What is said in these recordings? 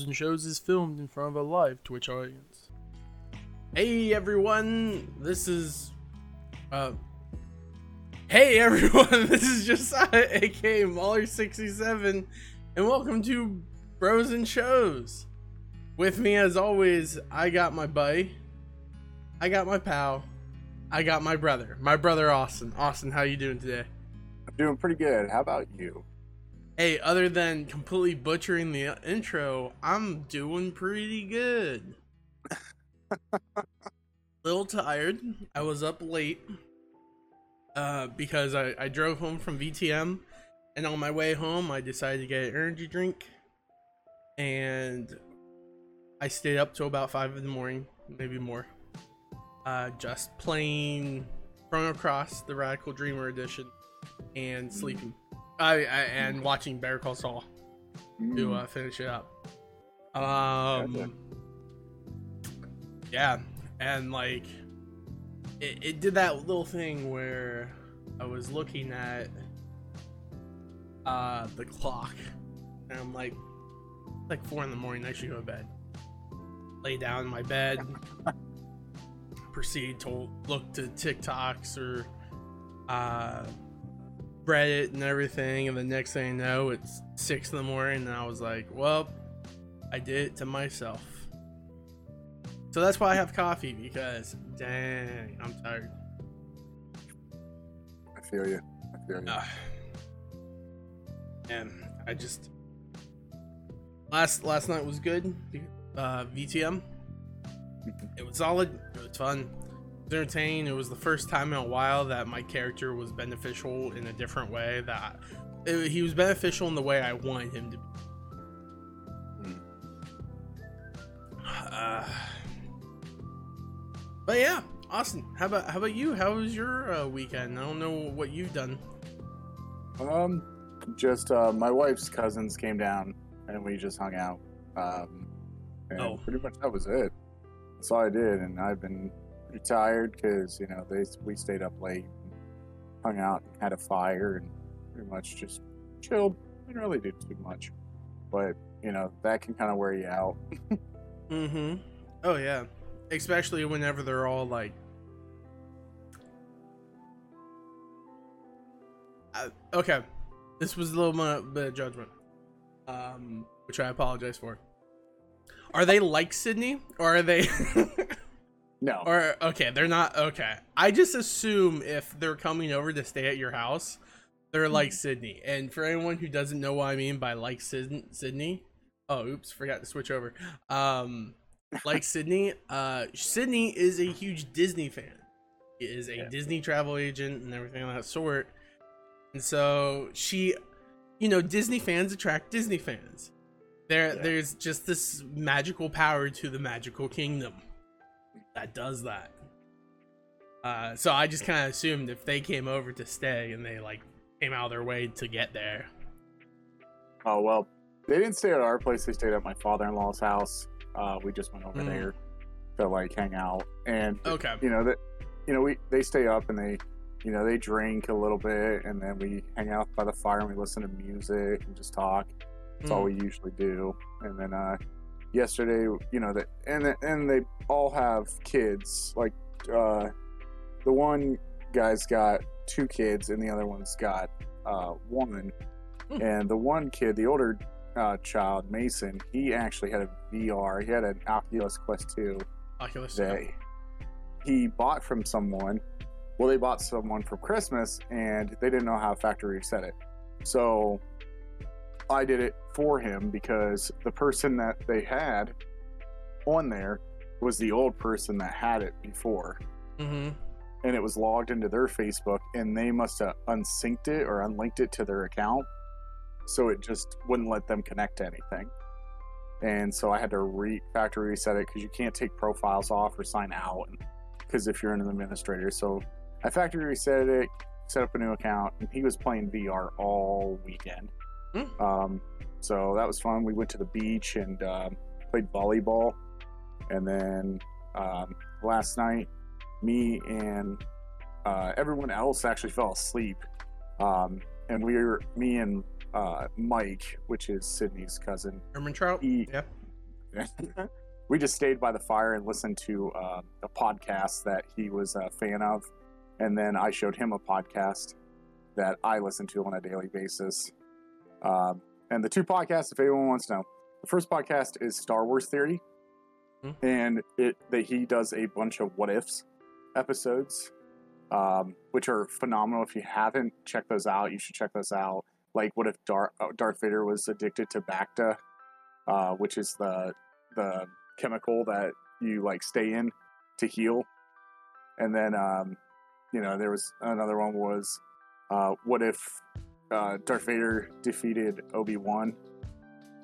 And Shows is filmed in front of a live Twitch audience. Hey everyone, this is uh Hey everyone, this is Josiah aka Mauler67 and welcome to and Shows. With me as always, I got my buddy, I got my pal, I got my brother. My brother Austin. Austin, how you doing today? I'm doing pretty good. How about you? Hey, other than completely butchering the intro, I'm doing pretty good. Little tired. I was up late uh, because I, I drove home from VTM, and on my way home, I decided to get an energy drink, and I stayed up till about five in the morning, maybe more. Uh, just playing Chrono Cross, the Radical Dreamer edition, and sleeping. I, I and watching Better Call Saul to Mm, uh, finish it up. Um, yeah, and like it, it did that little thing where I was looking at uh the clock, and I'm like, like four in the morning. I should go to bed. Lay down in my bed. proceed to look to TikToks or uh Reddit and everything, and the next thing I know, it's six in the morning, and I was like, "Well, I did it to myself." So that's why I have coffee because, dang, I'm tired. I feel you. I feel you. Uh, and I just last last night was good. Uh, VTM, it was solid. It was fun. It was entertaining. It was the first time in a while that my character was beneficial in a different way. That it- he was beneficial in the way I wanted him to be. Uh, but yeah, Austin, how about how about you? How was your uh, weekend? I don't know what you've done. Um, just uh, my wife's cousins came down and we just hung out. Um, and Oh. pretty much that was it. That's all I did, and I've been pretty tired because you know they we stayed up late, hung out, and had a fire, and pretty much just chilled. Didn't really do too much, but you know that can kind of wear you out. Mm-hmm. Oh yeah. Especially whenever they're all like okay. This was a little bit of judgment. Um which I apologize for. Are they like Sydney or are they No, or okay, they're not okay. I just assume if they're coming over to stay at your house, they're like Sydney. And for anyone who doesn't know what I mean by like Syd- Sydney, oh oops, forgot to switch over. Um like Sydney, uh Sydney is a huge Disney fan. He is a Yeah. Disney travel agent and everything of that sort. And so she you know, Disney fans attract Disney fans. There Yeah. there's just this magical power to the magical kingdom that does that. Uh, so I just kind of assumed if they came over to stay and they like came out of their way to get there. Oh well, they didn't stay at our place. They stayed at my father-in-law's house. Uh, we just went over Mm. there to like hang out, and Okay. you know that, you know we they stay up and they, you know they drink a little bit, and then we hang out by the fire and we listen to music and just talk. That's all we usually do. And then uh, yesterday, you know that, and and they all have kids. Like uh, the one guy's got two kids, and the other one's got uh, one. Hmm. And the one kid, the older uh, child, Mason, he actually had a VR. He had an Oculus Quest 2 Oculus. that he bought from someone. Well, they bought someone for Christmas, and they didn't know how factory reset it. So I did it for him because the person that they had on there was the old person that had it before Mm-hmm. and it was logged into their Facebook, and they must have unsynced it or unlinked it to their account, so it just wouldn't let them connect to anything. And so I had to re factory reset it because you can't take profiles off or sign out, because if you're an administrator. So I factory reset it, set up a new account, and he was playing VR all weekend. Hmm. Um, so that was fun. We went to the beach and um, played volleyball, and then um, last night me and uh, everyone else actually fell asleep. Um, and we were, me and uh, Mike, which is Sydney's cousin, Ehrmantraut. he, Yeah. we just stayed by the fire and listened to uh, a podcast that he was a fan of, and then I showed him a podcast that I listen to on a daily basis. Um, and the two podcasts, if anyone wants to know, the first podcast is Star Wars Theory, Hmm. and it that he does a bunch of what ifs episodes, um, which are phenomenal. If you haven't checked those out, you should check those out. Like, what if Darth, Darth Vader was addicted to Bacta, uh, which is the the chemical that you like stay in to heal, and then um, you know there was another one was uh, what if uh, Darth Vader defeated Obi Wan,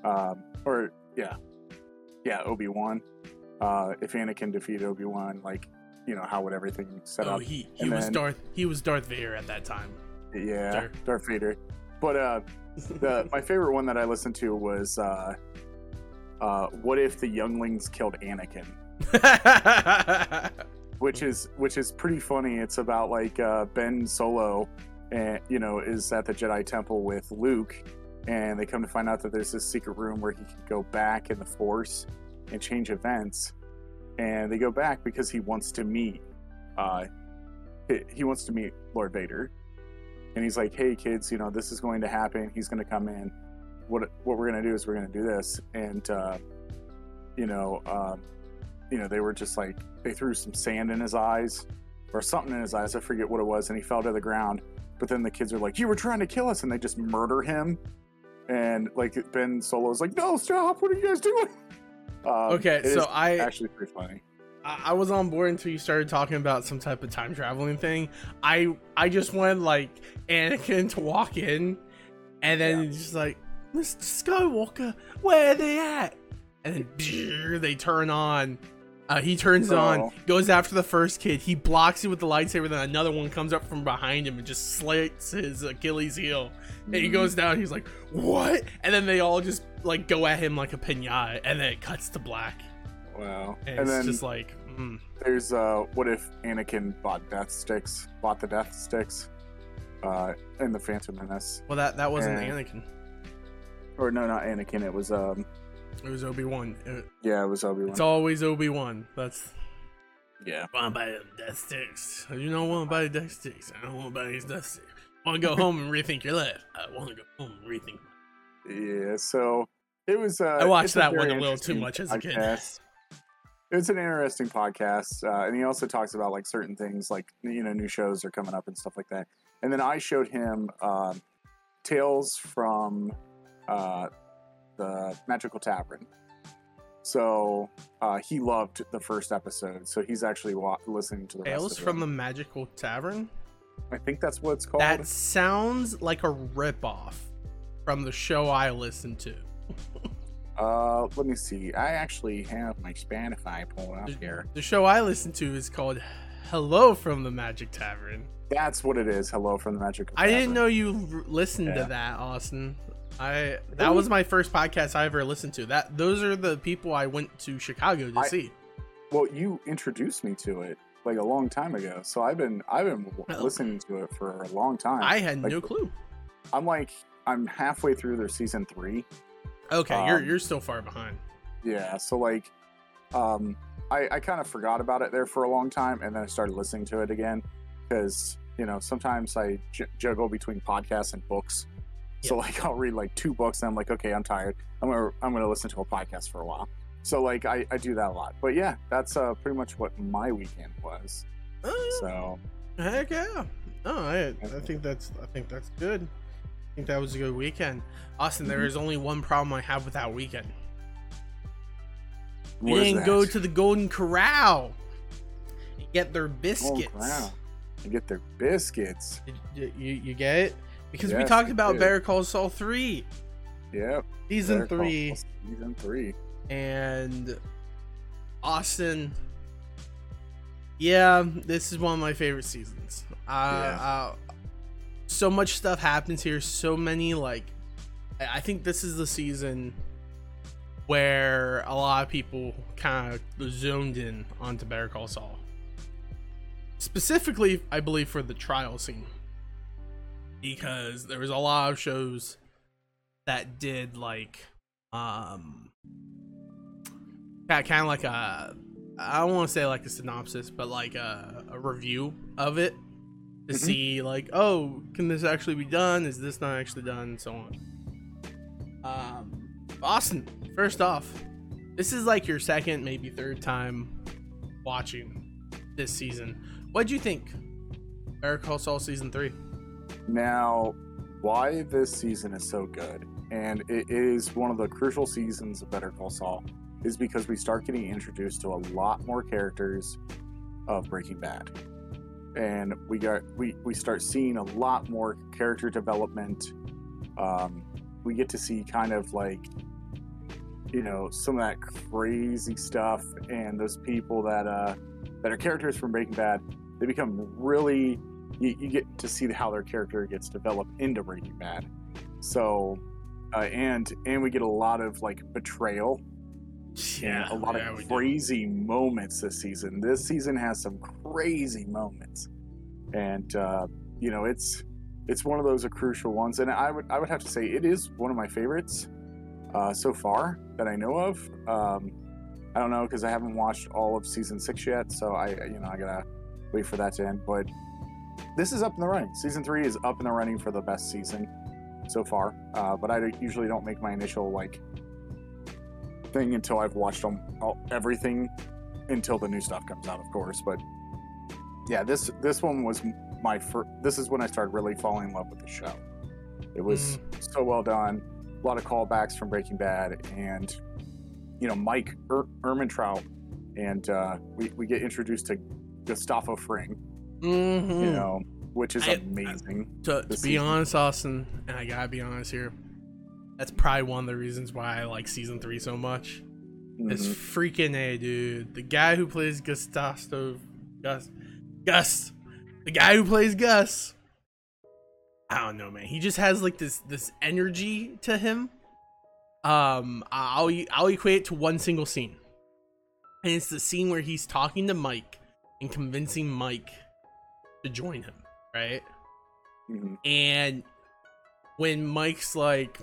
um, or yeah, yeah Obi Wan. Uh, if Anakin defeated Obi Wan, like you know how would everything set up? Oh, up? he he and was then- Darth he was Darth Vader at that time. Yeah. Darth Vader. But uh, the my favorite one that I listened to was uh, uh, what if the younglings killed Anakin? which is which is pretty funny. It's about like uh, Ben Solo, and you know, is at the Jedi Temple with Luke, and they come to find out that there's this secret room where he can go back in the Force and change events, and they go back because he wants to meet, uh, he, wants to meet Lord Vader, and he's like, "Hey kids, you know, this is going to happen. He's going to come in. What what we're going to do is we're going to do this, and uh, you know." Um, you know, they were just like they threw some sand in his eyes or something in his eyes. I forget what it was, and he fell to the ground. But then the kids are like, "You were trying to kill us," and they just murder him. And like Ben Solo's like, "No, stop! What are you guys doing?" Um, okay, so I actually pretty funny. I I was on board until you started talking about some type of time traveling thing. I I just wanted like Anakin to walk in, and then Yeah. just like Mr. Skywalker, where are they at? And then they turn on. Uh, he turns it on, Oh. goes after the first kid. He blocks it with the lightsaber. Then another one comes up from behind him and just slits his Achilles heel. And he Mhm. goes down. He's like, "What?" And then they all just like go at him like a pinata, and then it cuts to black. Wow. And, And, it's just like, mm. there's uh, what if Anakin bought death sticks, bought the death sticks, uh, in the Phantom Menace, well, that that wasn't Yeah. Anakin. or no, not Anakin. It was um, It was Obi Wan. yeah, it was Obi Wan. It's always Obi Wan. That's yeah. want to buy them death sticks. You don't want to buy the death sticks. I don't want to buy these death sticks. Want to go home and rethink your life. I want to go home and rethink. Yeah, so it was. Uh, I watched it's a that one a little too much as a kid. It's an interesting podcast, uh, and he also talks about like certain things, like you know, new shows are coming up and stuff like that. And then I showed him um, tales from uh, the Magical Tavern. So uh, he loved the first episode. So he's actually wa- listening to the Tales from the. Magical Tavern. I think that's what it's called. That sounds like a ripoff from the show I listened to. Uh, let me see. I actually have my Spotify pulled up here. The show I listened to is called Hello from the Magic Tavern. That's what it is. Hello from the Magical. I didn't know you r- listened Yeah. to that, Austin. I that was my first podcast I ever listened to. That those are the people I went to Chicago to I- see. Well, you introduced me to it like a long time ago, so I've been I've been Oh. listening to it for a long time. I had like- no clue. I'm like I'm halfway through their season three. Okay, you're um, you're still far behind. Yeah, so like, um, I I kind of forgot about it there for a long time, and then I started listening to it again because you know sometimes I j- juggle between podcasts and books. So like I'll read like two books, and I'm like, okay, I'm tired. I'm gonna I'm gonna listen to a podcast for a while. So like I, I do that a lot. But yeah, that's uh, pretty much what my weekend was. Oh, So heck yeah! Oh, I, I think that's I think that's good. I think that was a good weekend. Austin, there Mhm. is only one problem I have with that weekend. We what didn't go to the Golden Corral and get their biscuits. wow. And get their biscuits. You, you, you get it? Because we talked about did. Better Call Saul 3, Yep. season Better 3, Saul Season three. and Austin. Yeah, this is one of my favorite seasons. Uh, Yeah. uh, so much stuff happens here. So many, like, I I think this is the season where a lot of people kind of zoned in onto Better Call Saul. Specifically, I believe for the trial scene. Because there was a lot of shows that did like um kind of like a I don't want to say like a synopsis, but like a, a review of it to Mhm. see like, oh, can this actually be done? Is this not actually done? And so on. Um, Austin, first off, this is like your second, maybe third time watching this season. What'd you think? Better Call Saul season three. Now, why this season is so good, and it is one of the crucial seasons of Better Call Saul, is because we start getting introduced to a lot more characters of Breaking Bad, and we got we we start seeing a lot more character development. Um, we get to see kind of like you know some of that crazy stuff, and those people that uh that are characters from Breaking Bad, they become really you, you get to see how their character gets developed into Breaking Bad. So, uh, and and we get a lot of like betrayal and a lot yeah, of do. crazy moments this season. This season has some crazy moments, and uh, you know it's it's one of those crucial ones. And I would I would have to say it is one of my favorites uh, so far that I know of. Um, I don't know because I haven't watched all of season six yet, so I you know I gotta wait for that to end. But this is up in the running. Season three is up in the running for the best season so far. Uh, but I usually don't make my initial like thing until I've watched them all, everything until the new stuff comes out, of course. But yeah, this this one was my first. This is when I started really falling in love with the show. It was so well done. A lot of callbacks from Breaking Bad, and you know Mike er- Ehrmantraut, and uh, we we get introduced to Gustavo Fring, Mhm. you know, which is I- amazing. to, to this be season. honest, Austin, and I gotta be honest here, that's probably one of the reasons why I like season three so much. It's Mhm. freaking a dude. The guy who plays Gustasto, Gus, Gus, the guy who plays Gus. I don't know, man. He just has like this this energy to him. Um, I'll I'll equate it to one single scene, and it's the scene where he's talking to Mike and convincing Mike to join him, right? Mhm. And when Mike's like,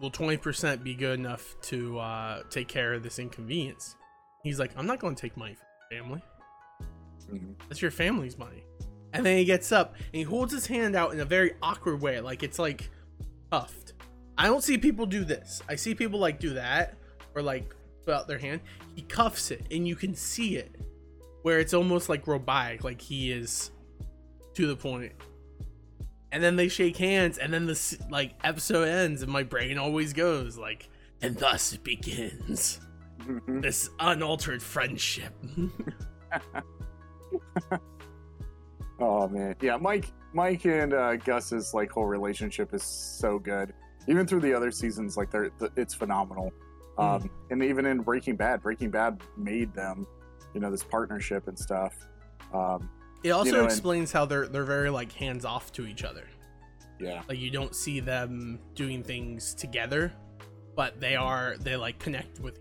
will 20% be good enough to uh, take care of this inconvenience? He's like, I'm not going to take money from your family. Mhm. That's your family's money. And then he gets up and he holds his hand out in a very awkward way, like it's like cuffed. I don't see people do this. I see people like do that or like put out their hand. He cuffs it and you can see it where it's almost like robotic, like he is to the point. And then they shake hands and then the like episode ends and my brain always goes like and thus it begins this unaltered friendship. Oh man, yeah, Mike, Mike and uh, Gus's like whole relationship is so good. Even through the other seasons, like they're th- it's phenomenal. Um, and even in Breaking Bad, Breaking Bad made them, you know, this partnership and stuff. Um, It also know, and- explains how they're they're very like hands off to each other. yeah, Like you don't see them doing things together, but they are they like connect with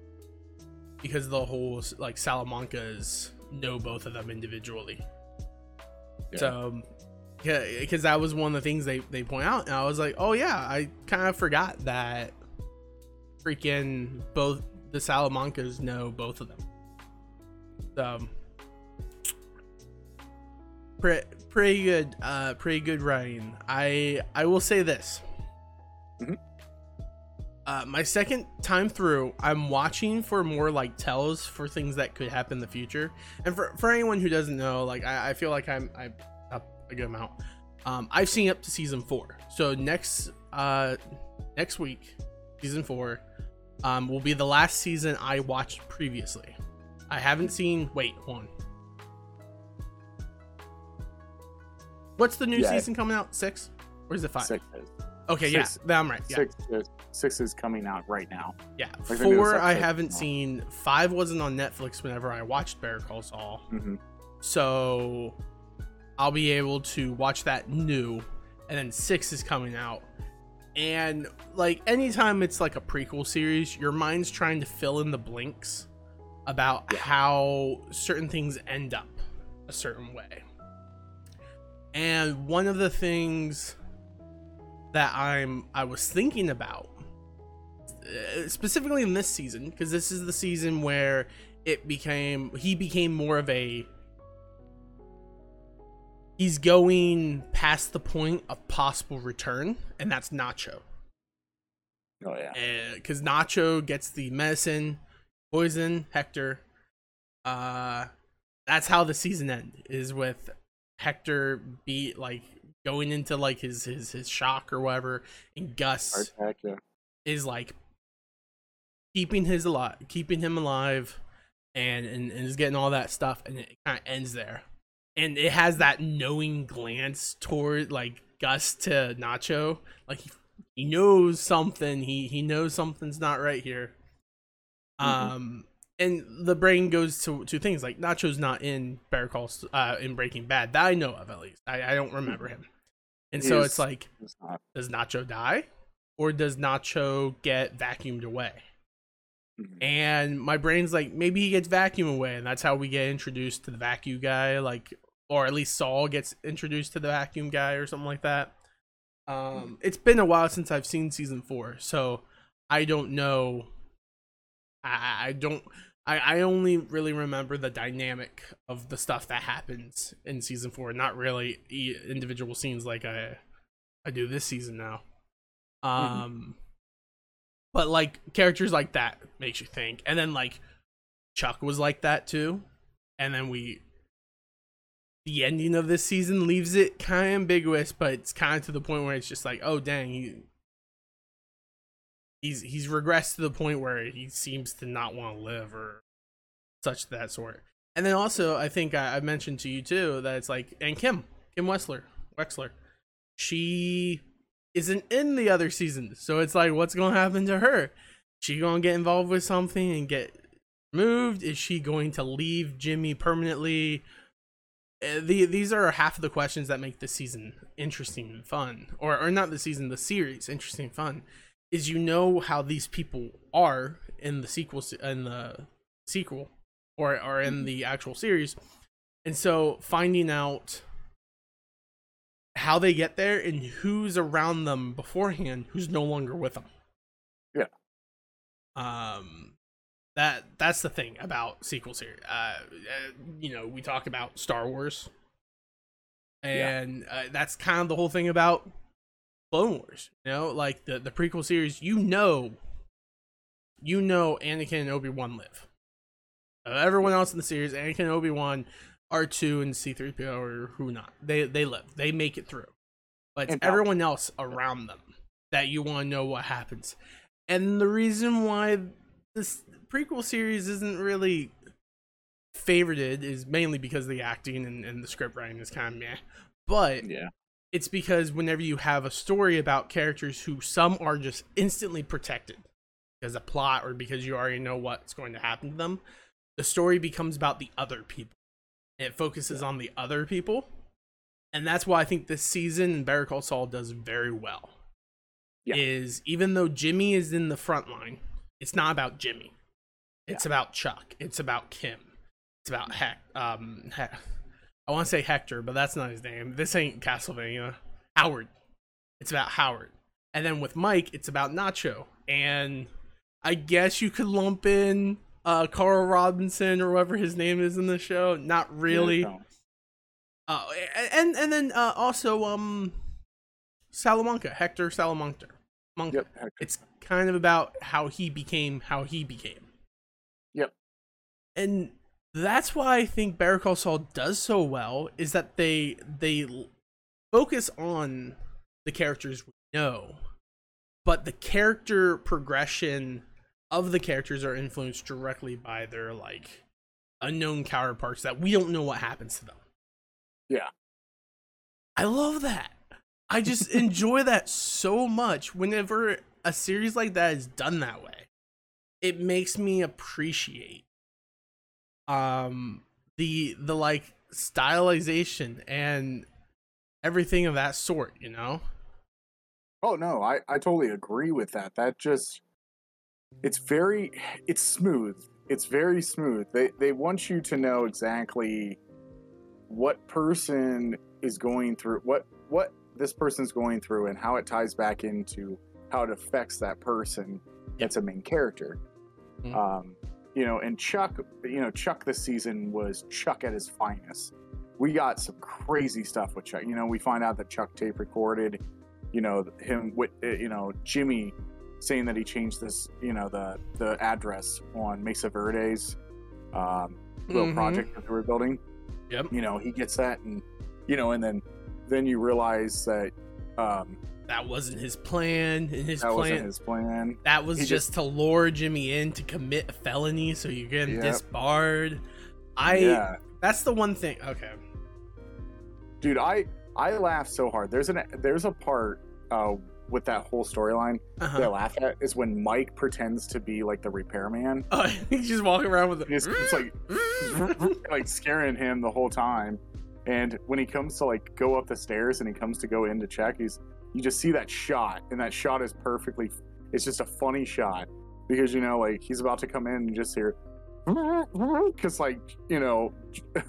because the whole like Salamancas know both of them individually. Yeah. So um, yeah, because that was one of the things they they point out, and I was like, oh yeah, I kind of forgot that freaking both the Salamancas know both of them. So um, pretty pretty good, uh, pretty good writing. I I will say this. Mhm. Uh, my second time through, I'm watching for more like tells for things that could happen in the future. And for, for anyone who doesn't know, like I, I feel like I'm I up a good amount. Um, I've seen up to season four. So next uh next week, season four, um, will be the last season I watched previously. I haven't seen. Wait, hold What's the new Yeah. season coming out? Six or is it five? six, is- Okay, Six. yeah, I'm right. Yeah, six, is- six is coming out right now. yeah. Like Four I haven't seen. Five wasn't on Netflix whenever I watched Better Call Saul. hmm So I'll be able to watch that new, and then six is coming out. And like anytime it's like a prequel series, your mind's trying to fill in the blinks about Yeah. how certain things end up a certain way. And one of the things that I'm I was thinking about uh, specifically in this season because this is the season where it became he became more of a he's going past the point of possible return and that's nacho Oh yeah. because nacho gets the medicine poison hector uh that's how the season end is with hector beat like going into like his his his shock or whatever and gus attack, yeah. is like keeping his alive, keeping him alive, and, and and is getting all that stuff, and it kind of ends there. And it has that knowing glance toward like Gus to Nacho, like he, he knows something. He he knows something's not right here. Mhm. Um, and the brain goes to to things like Nacho's not in Better Call uh in Breaking Bad that I know of at least. I I don't remember him, and so is- it's like does Nacho die or does Nacho get vacuumed away? Mhm. And my brain's like, maybe he gets vacuumed away, and that's how we get introduced to the vacuum guy, like, or at least Saul gets introduced to the vacuum guy or something like that. Um, it's been a while since I've seen season four, so I don't know. I, I don't. I, I only really remember the dynamic of the stuff that happens in season four, not really individual scenes like I I do this season now. Um, but like characters like that makes you think, and then like Chuck was like that too, and then we the ending of this season leaves it kind of ambiguous, but it's kind of to the point where it's just like, oh dang, he he's he's regressed to the point where he seems to not want to live or such that sort. And then also, I think I, I mentioned to you too that it's like, and Kim, Kim Wexler, Wexler, she isn't in the other seasons, so it's like, what's gonna happen to her? She gonna get involved with something and get moved? Is she going to leave Jimmy permanently? Uh, the, these are half of the questions that make this season interesting and fun, or or not the season, the series interesting and fun. Is you know how these people are in the sequel in the sequel or or in the actual series, and so finding out how they get there and who's around them beforehand, who's no longer with them. Yeah. Um, that that's the thing about sequels here Uh, uh you know, we talk about Star Wars, and uh, that's kind of the whole thing about Clone Wars. You know, like the the prequel series. You know, you know, Anakin and Obi Wan live. Uh, everyone else in the series, Anakin and Obi Wan, R two and C three PO or who not, they they live. They make it through. But it's everyone else around them that you want to know what happens. And the reason why this prequel series isn't really favorited is mainly because the acting and, and the script writing is kind of meh. But Yeah. It's because whenever you have a story about characters who some are just instantly protected because a plot or because you already know what's going to happen to them, the story becomes about the other people. It focuses on the other people. And that's why I think this season Better Call Saul does very well. Yeah. Is even though Jimmy is in the front line, it's not about Jimmy. It's about Chuck. It's about Kim. It's about Heck. Um, Heck. I want to say Hector, but that's not his name. This ain't Castlevania. Howard. It's about Howard. And then with Mike, it's about Nacho. And I guess you could lump in uh Carl Robinson or whatever his name is in the show. Not really. Yeah. Uh, and and then uh, also um Salamanca, Hector Salamanca. Monka. Yep. Hector. It's kind of about how he became how he became. Yep. And that's why I think Better Call Saul does so well is that they they focus on the characters we know, but the character progression of the characters are influenced directly by their like unknown counterparts that we don't know what happens to them. Yeah. I love that. I just enjoy that so much whenever a series like that is done that way. It makes me appreciate um the the like stylization and everything of that sort, you know? Oh no, I I totally agree with that. That just it's very it's smooth. It's very smooth. They they want you to know exactly what person is going through what what this person's going through and how it ties back into how it affects that person that's a main character. Mhm. Um, you know, and Chuck, you know, Chuck this season was Chuck at his finest. We got some crazy stuff with Chuck. You know, we find out that Chuck tape recorded, you know, him with, uh, you know, Jimmy saying that he changed this, you know, the the address on Mesa Verdes um, little Mhm. project that they were building. Yep. You know, he gets that, and you know, and then then you realize that um, That wasn't his plan. And his that plan wasn't his plan. that was he just, to lure Jimmy in to commit a felony so you get him Yep. disbarred. I yeah, that's the one thing. Okay. dude, I I laughed so hard. There's an there's a part uh, with that whole storyline that I Uh-huh. laugh at is when Mike pretends to be like the repairman. Oh, he's just walking around with It's, it's like like scaring him the whole time. And when he comes to like go up the stairs and he comes to go in to check, he's you just see that shot, and that shot is perfectly. It's just a funny shot because you know like he's about to come in and just hear because like you know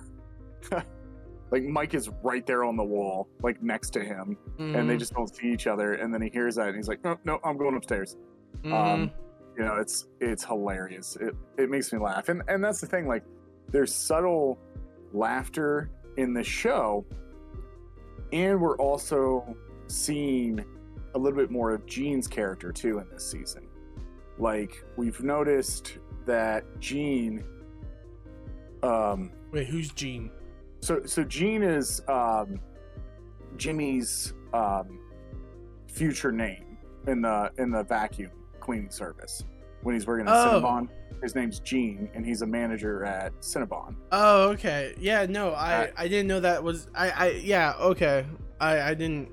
like Mike is right there on the wall like next to him and they Mhm, just don't see each other and then he hears that and he's like no no I'm going upstairs mhm. um, you know it's it's hilarious it it makes me laugh and and that's the thing like there's subtle laughter in the show and we're also seeing a little bit more of Gene's character too in this season like we've noticed that Gene um Wait, who's Gene? so so Gene is um Jimmy's um future name in the in the vacuum cleaning service when he's working at Oh. Cinnabon. His name's Gene and he's a manager at Cinnabon. Oh, okay. Yeah, no, I Uh, I didn't know that was I I yeah, okay. I I didn't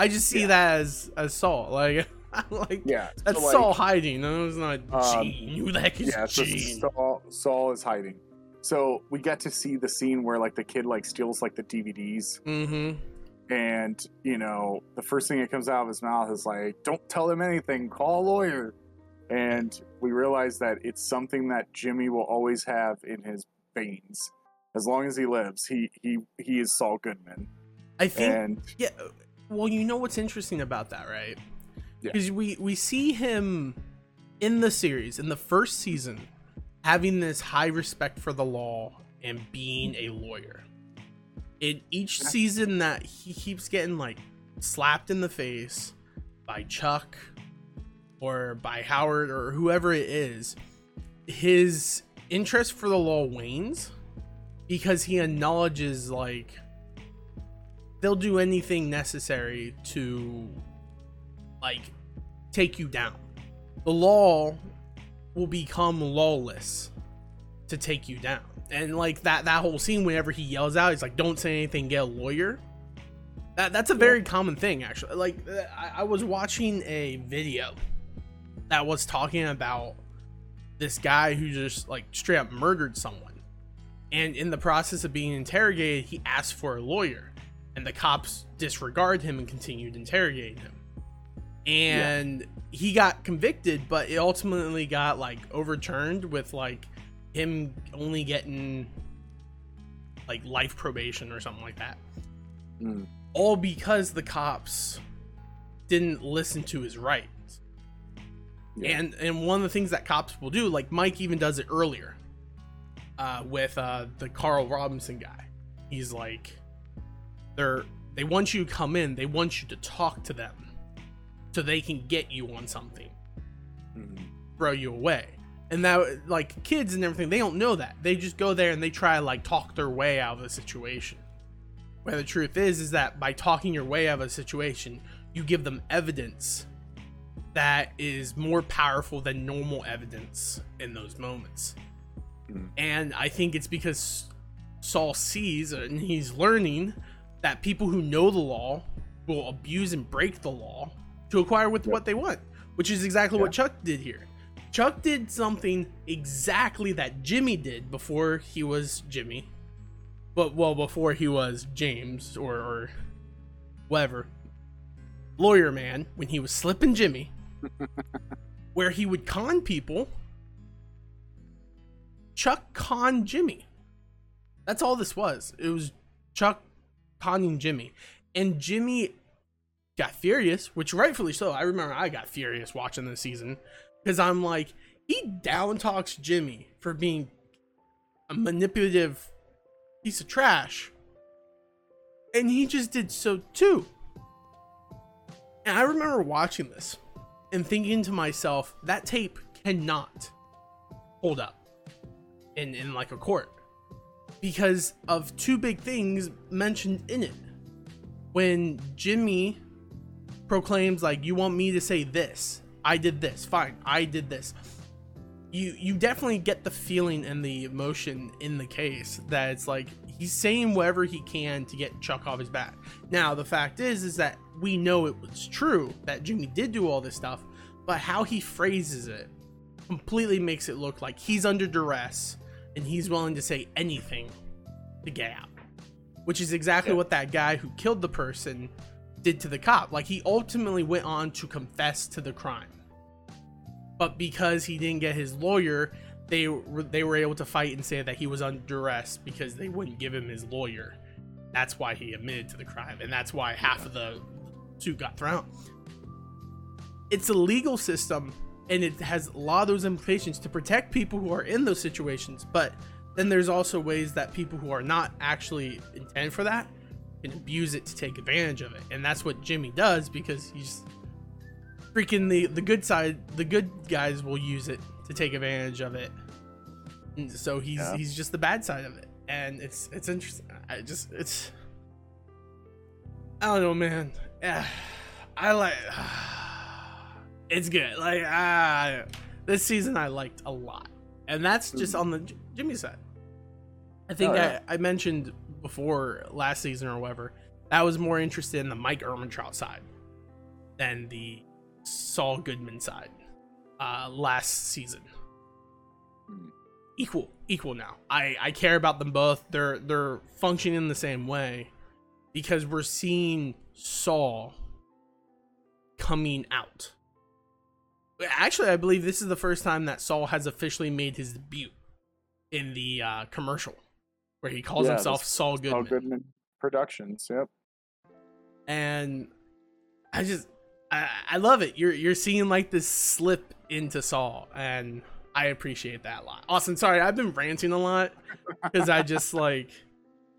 I just see Yeah. that as as Saul. Like like Yeah. that's so, like, Saul hiding. No, it's not Um, Gene. Who the heck is Yeah, so Gene? Saul, Saul is hiding. So we get to see the scene where like the kid like steals like the DVDs mm-hmm. and you know the first thing that comes out of his mouth is like don't tell them anything call a lawyer and we realize that it's something that jimmy will always have in his veins as long as he lives he he he is saul goodman I think and Yeah. Well, you know what's interesting about that, right? Yeah. Because we we see him in the series in the first season having this high respect for the law and being a lawyer. In each season that he keeps getting like slapped in the face by Chuck or by Howard or whoever it is, his interest for the law wanes because he acknowledges like they'll do anything necessary to like take you down. The law will become lawless to take you down. And like that that whole scene whenever he yells out, he's like, "Don't say anything, get a lawyer." That that's a very common thing actually. Like I, I was watching a video that was talking about this guy who just like straight up murdered someone. And in the process of being interrogated, he asked for a lawyer and the cops disregard him and continued interrogating him. And he got convicted, but it ultimately got like overturned with like him only getting like life probation or something like that. mm, All because the cops didn't listen to his rights. Yeah. And and one of the things that cops will do, like Mike even does it earlier, uh, with uh, the Carl Robinson guy. He's like, they're they want you to come in, they want you to talk to them, so they can get you on something, mhm. throw you away. And that like kids and everything, they don't know that. They just go there and they try to like talk their way out of the situation. Where the truth is, is that by talking your way out of a situation, you give them evidence that is more powerful than normal evidence in those moments. Mm. And I think it's because Saul sees and he's learning that people who know the law will abuse and break the law to acquire with Yep. what they want, which is exactly what Chuck did here. Chuck did something exactly that Jimmy did before he was Jimmy. But well, before he was James or, or whatever. Lawyer man, when he was slipping Jimmy, where he would con people. Chuck con Jimmy. That's all this was. It was Chuck conning Jimmy. And Jimmy got furious, which rightfully so. I remember I got furious watching this season because I'm like, he down talks Jimmy for being a manipulative piece of trash, and he just did so too. And I remember watching this and thinking to myself, that tape cannot hold up in in like a court because of two big things mentioned in it. When Jimmy proclaims like you want me to say this, I did this. Fine, I did this. You you definitely get the feeling and the emotion in the case that it's like he's saying whatever he can to get Chuck off his back. Now, the fact is is that we know it was true that Jimmy did do all this stuff, but how he phrases it completely makes it look like he's under duress and he's mm-hmm. willing to say anything to get out. Which is exactly Yeah. what that guy who killed the person did to the cop. Like he ultimately went on to confess to the crime. But because he didn't get his lawyer, they were they were able to fight and say that he was under duress because they wouldn't give him his lawyer. That's why he admitted to the crime, and that's why half of the suit got thrown. It's a legal system, and it has a lot of those implications to protect people who are in those situations. But then there's also ways that people who are not actually intended for that can abuse it to take advantage of it, and that's what Jimmy does because he's freaking the the good side. The good guys will use it to take advantage of it, and so he's Yeah. he's just the bad side of it, and it's it's interesting. I just it's I don't know, man. Yeah, I like. It's good. Like ah, this season I liked a lot, and that's just on the J- Jimmy side. I think Oh, yeah. I, I mentioned before last season or whatever. I was more interested in the Mike Ehrmantraut side than the Saul Goodman side uh, last season. Hmm. Equal, equal now. I I care about them both. They're they're functioning the same way because we're seeing Saul coming out. Actually, I believe this is the first time that Saul has officially made his debut in the uh, commercial where he calls Yeah, himself Saul Goodman All Goodman Productions. Yep. and I just I, I love it. You're you're seeing like this slip into Saul, and I appreciate that a lot. Austin, sorry, I've been ranting a lot because I just like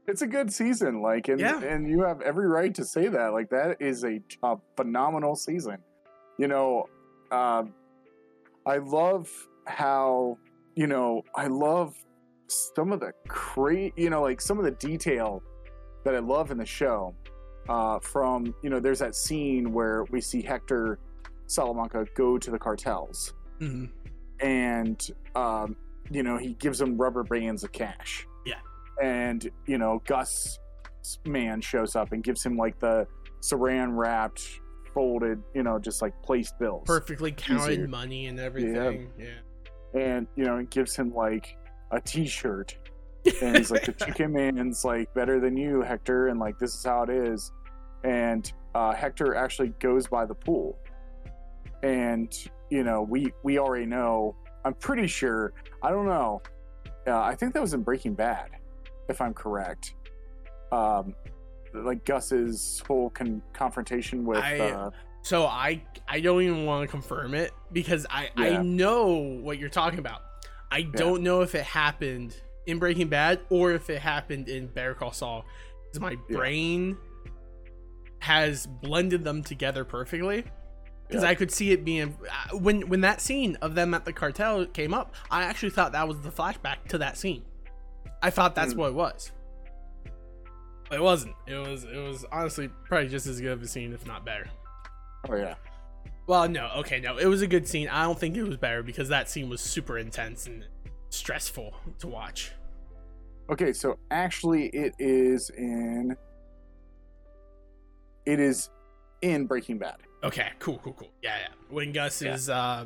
It's a good season, like, and Yeah. and you have every right to say that. Like, that is a, a phenomenal season. You know, um, I love how you know I love some of the great, you know, like some of the detail that I love in the show. Uh, from you know, there's that scene where we see Hector Salamanca go to the cartels, mhm. and um, you know he gives them rubber bands of cash. Yeah. And you know Gus man shows up and gives him like the saran wrapped, folded, you know, just like placed bills. perfectly counted Easier. money and everything. Yeah. And you know, it gives him like a T-shirt, and he's like, "The chicken man's like better than you, Hector," and like this is how it is. And uh, Hector actually goes by the pool, and you know, we we already know. I'm pretty sure. I don't know. Uh, I think that was in Breaking Bad, if I'm correct. Um, like Gus's whole con- confrontation with. I- uh, So I I don't even want to confirm it because I I know what you're talking about. I don't know if it happened in Breaking Bad or if it happened in Better Call Saul. My Yeah. brain has blended them together perfectly. Because Yeah. I could see it being uh, when when that scene of them at the cartel came up. I actually thought that was the flashback to that scene. I thought that's Mm. what it was. It wasn't. It was it was honestly probably just as good of a scene, if not better. oh yeah. Well, no, okay, no, it was a good scene. I don't think it was better because that scene was super intense and stressful to watch. Okay, so actually, it is in. It is in Breaking Bad. Okay, cool, cool, cool. Yeah, yeah. When Gus's Yeah. uh,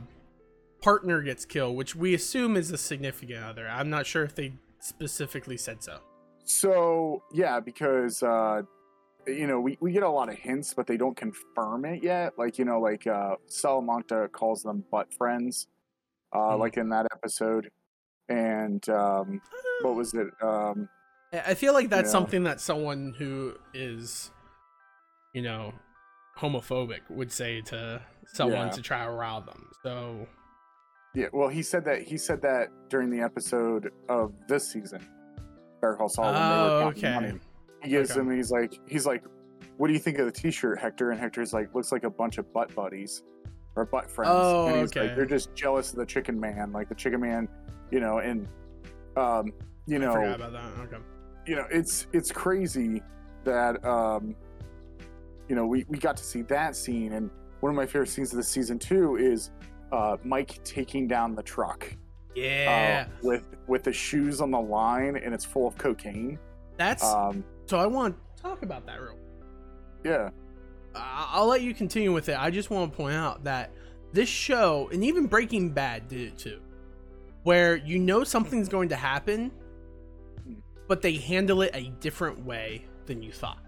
partner gets killed, which we assume is a significant other. I'm not sure if they specifically said so. So yeah, because uh, you know we, we get a lot of hints, but they don't confirm it yet. Like you know, like uh, Salamanca calls them butt friends, uh, Mhm. like in that episode. And um, what was it? Um, I feel like that's Yeah. something that someone who is, you know, homophobic would say to someone Yeah. to try to rile them. So Yeah, well, he said that he said that during the episode of this season, Saul. when they were Oh, counting okay. money. He gives Okay. him. He's like, he's like, what do you think of the T-shirt, Hector? And Hector's like, looks like a bunch of butt buddies or butt friends. Oh, and he's okay. like, they're just jealous of the Chicken Man, like the Chicken Man, you know, and um, you I know, forgot about that. Okay. you know, it's it's crazy that um, you know, we we got to see that scene, and one of my favorite scenes of the season two is uh, Mike taking down the truck Yeah. uh, with with the shoes on the line, and it's full of cocaine. That's Um, so I want to talk about that real yeah, I- I'll let you continue with it. I just want to point out that this show, and even Breaking Bad did it too, where you know something's going to happen, but they handle it a different way than you thought.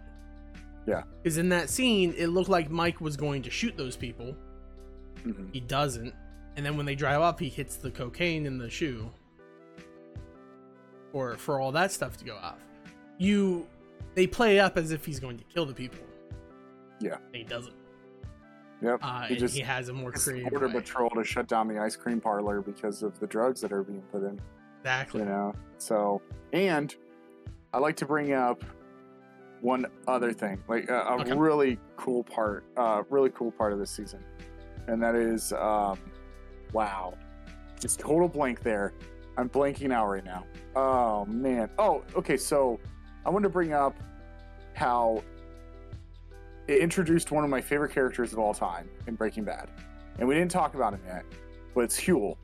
Yeah. Because in that scene, it looked like Mike was going to shoot those people. Mhm. He doesn't. And then when they drive up, he hits the cocaine in the shoe. Or for all that stuff to go off. You they play up as if he's going to kill the people. Yeah. And he doesn't. yep. Uh, He and just- he has a more creative Border way. Patrol to shut down the ice cream parlor because of the drugs that are being put in. Exactly. You know, so and I like to bring up one other thing, like a, a Okay. really cool part, uh, really cool part of this season, and that is, um, wow, just total blank there. I'm blanking out right now. Oh man. Oh, okay. So I want to bring up how it introduced one of my favorite characters of all time in Breaking Bad, and we didn't talk about him yet, but it's Huell.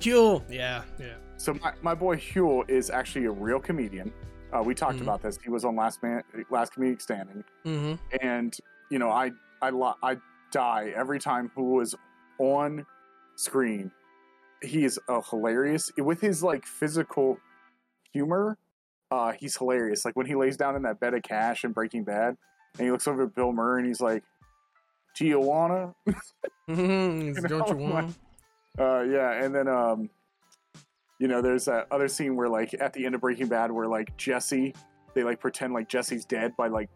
Huell. Yeah, yeah. So my, my boy Huell is actually a real comedian. Uh, we talked Mhm. about this. He was on Last Man, Last Comedic Standing, Mm-hmm. and you know I I lo- I die every time Huell is on screen. He is uh, hilarious with his like physical humor. Uh, he's hilarious. Like when he lays down in that bed of cash in Breaking Bad, and he looks over at Bill Murray and he's like, "Tijuana." Mm-hmm. Don't you want? Uh, yeah, and then um, you know, there's that other scene where like at the end of Breaking Bad, where like Jesse, they like pretend like Jesse's dead by like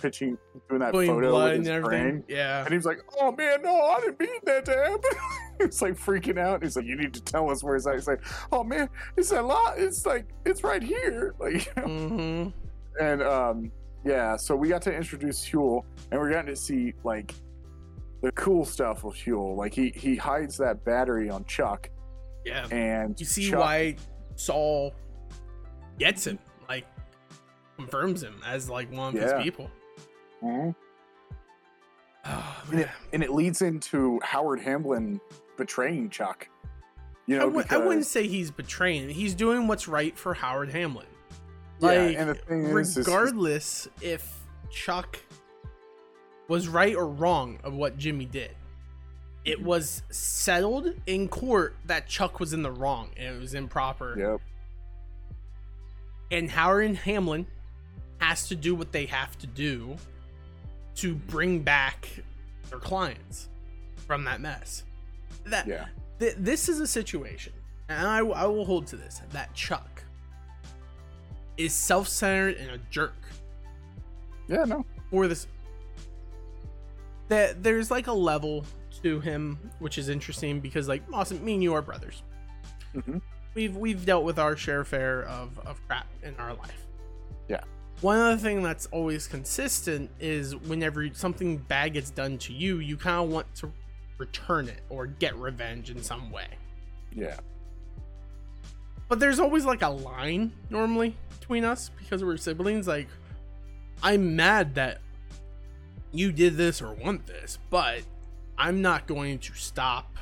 pitching, doing that photo with his brain. Yeah. And he's like, "Oh man, no, I didn't mean that to happen." it's like freaking out. He's like, "You need to tell us where it's at." He's like, "Oh man, it's a lot. It's like it's right here." Like, you know? Mm-hmm. and um, yeah. So we got to introduce Huell, and we're getting to see like the cool stuff with Huell. Like he he hides that battery on Chuck, Yeah. and You see Chuck- why Saul gets him, like confirms him as like one of Yeah. his people. Mhm. Oh, and, it, and it leads into Howard Hamlin betraying Chuck. You I know, w- I because- wouldn't say he's betraying. He's doing what's right for Howard Hamlin. Yeah, and the thing is, is- regardless if Chuck was right or wrong of what Jimmy did, it mm-hmm. was settled in court that Chuck was in the wrong and it was improper. Yep. And Howard and Hamlin has to do what they have to do to bring back their clients from that mess. That Yeah. th- this is a situation, and I, I will hold to this that Chuck is self-centered and a jerk Yeah. No. for this. That there's like a level to him, which is interesting because like Austin, me and you are brothers. Mm-hmm. We've we've dealt with our share fare of of crap in our life. Yeah. One other thing that's always consistent is whenever something bad gets done to you, you kind of want to return it or get revenge in some way. Yeah. But there's always like a line normally between us because we're siblings. Like, I'm mad that you did this or want this, but I'm not going to stop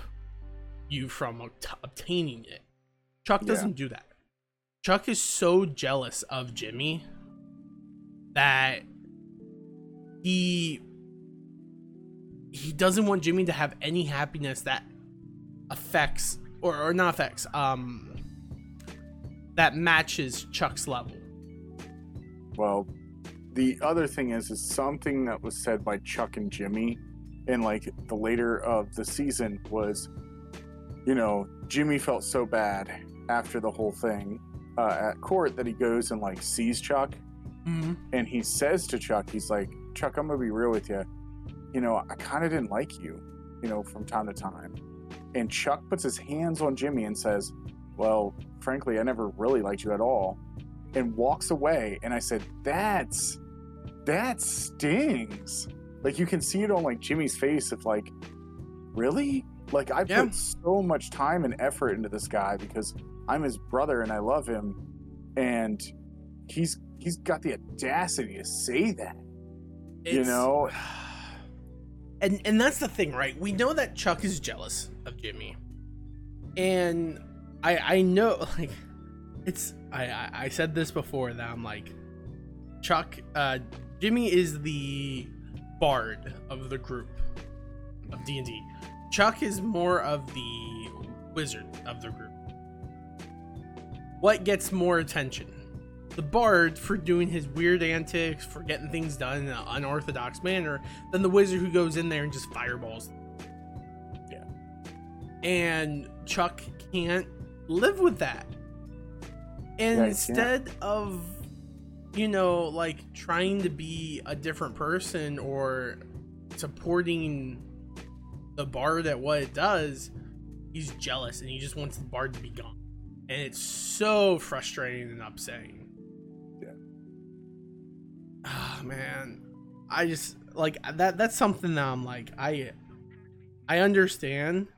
you from obt- obtaining it. Chuck doesn't do that. Chuck is so jealous of Jimmy that he he doesn't want Jimmy to have any happiness that affects or, or not affects um that matches Chuck's level. Well, the other thing is, is something that was said by Chuck and Jimmy in like the later of the season was, you know, Jimmy felt so bad after the whole thing uh, at court that he goes and like sees Chuck Mm-hmm. and he says to Chuck, he's like, Chuck, I'm gonna be real with you. You know, I kind of didn't like you, you know, from time to time. And Chuck puts his hands on Jimmy and says, Well, frankly, I never really liked you at all. And walks away. And I said, That's that stings. Like you can see it on like Jimmy's face of like, really? Like I Yeah. put so much time and effort into this guy because I'm his brother and I love him. And he's he's got the audacity to say that. You know? and and that's the thing, right? We know that Chuck is jealous of Jimmy, and I I know like it's I I, I said this before that I'm like Chuck uh Jimmy is the bard of the group of D and D. Chuck is more of the wizard of the group. What gets more attention? The bard for doing his weird antics, for getting things done in an unorthodox manner, than the wizard who goes in there and just fireballs. Yeah. And Chuck can't live with that. And Yeah, instead of, you know, like trying to be a different person or supporting the bard at what it does, he's jealous and he just wants the bard to be gone. And it's so frustrating and upsetting. Ah man. I just like that that's something that I'm like I I understand,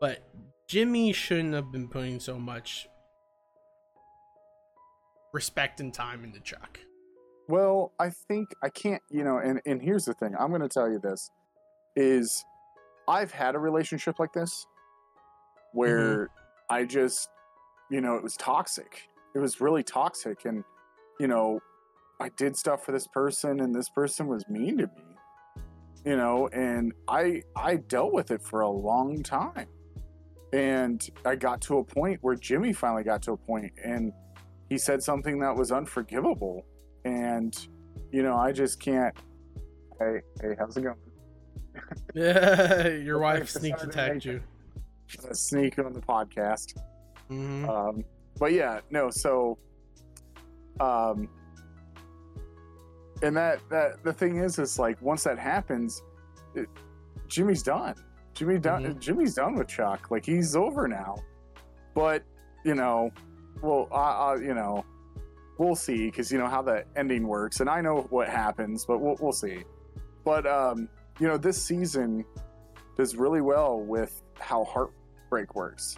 but Jimmy shouldn't have been putting so much respect and time into Chuck. Well, I think I can't, you know, and, and here's the thing. I'm going to tell you this is I've had a relationship like this where I just, you know, it was toxic. It was really toxic. And, you know, I did stuff for this person and this person was mean to me, you know, and I, I dealt with it for a long time. And I got to a point where Jimmy finally got to a point and he said something that was unforgivable and you know i just can't hey hey how's it going yeah, Your wife sneak attacked you. Sneak on the podcast hmm um but yeah no so um and that that the thing is is like once that happens it, jimmy's done. Jimmy done Mhm. jimmy's done with chuck. Like he's over now. But you know well I, I you know we'll see because you know how the ending works and i know what happens but we'll, we'll see. But um you know this season does really well with how heartbreak works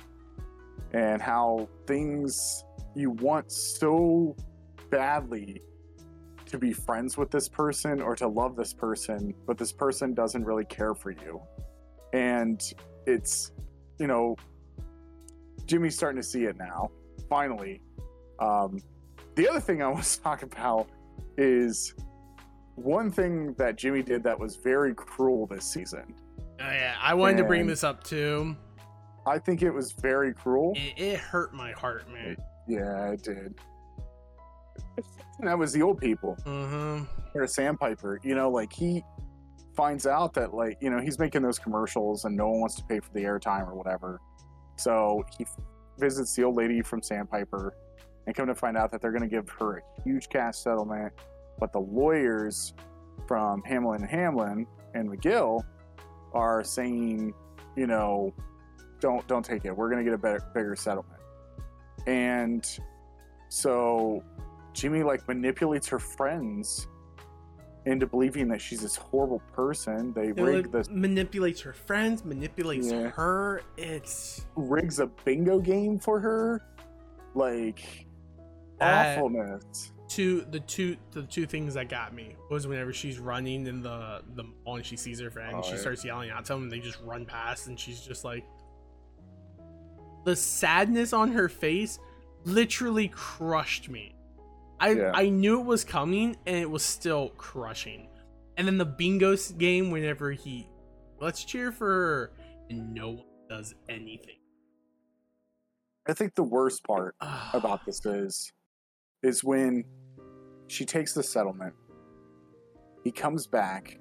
and how things you want so badly to be friends with this person or to love this person but this person doesn't really care for you and it's you know jimmy's starting to see it now finally um, the other thing I want to talk about is one thing that Jimmy did that was very cruel this season. Oh, yeah, I wanted to bring this up too. I think it was very cruel. It, it hurt my heart, man. Yeah, it did. And that was the old people. hmm Or Sandpiper, you know, like he finds out that like you know he's making those commercials and no one wants to pay for the airtime or whatever. So he f- visits the old lady from Sandpiper and come to find out that they're going to give her a huge cash settlement, but the lawyers from Hamlin and Hamlin and McGill are saying, you know, don't don't take it. We're going to get a better bigger settlement. And so Jimmy like manipulates her friends into believing that she's this horrible person. They It rig the manipulates her friends, manipulates Yeah. her. It's rigs a bingo game for her. Like That- awfulness. two the two the two things that got me was whenever she's running in the the mall and she sees her friend, Oh, she yeah. starts yelling out to them, and they just run past, and she's just like, the sadness on her face literally crushed me. I Yeah. I knew it was coming, and it was still crushing. And then the bingo game, whenever he, let's cheer for her, and no one does anything. I think the worst part ah. about this is is when she takes the settlement. He comes back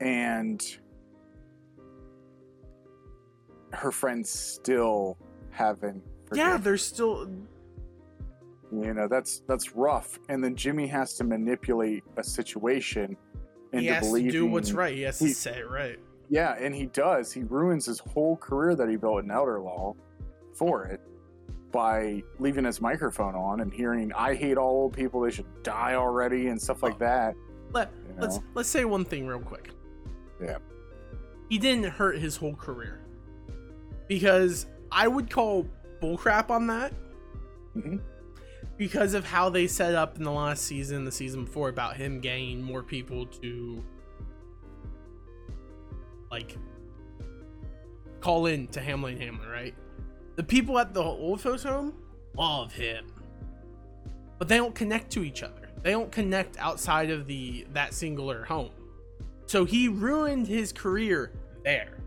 and her friends still haven't yeah, they're still you know that's that's rough and then Jimmy has to manipulate a situation into he has to do what's right. He has to say it right. Yeah, and he does. He ruins his whole career that he built in Elder Law for it by leaving his microphone on and hearing "I hate all old people; they should die already" and stuff like that. Let you let's let's say one thing real quick. Yeah. He didn't hurt his whole career. Because I would call bullcrap on that. Mhm. Because of how they set up in the last season, the season before, about him getting more people to like call in to Hamlin Hamlin, right? The people at the old folks home love him. But they don't connect to each other. They don't connect outside of the that singular home. So he ruined his career there.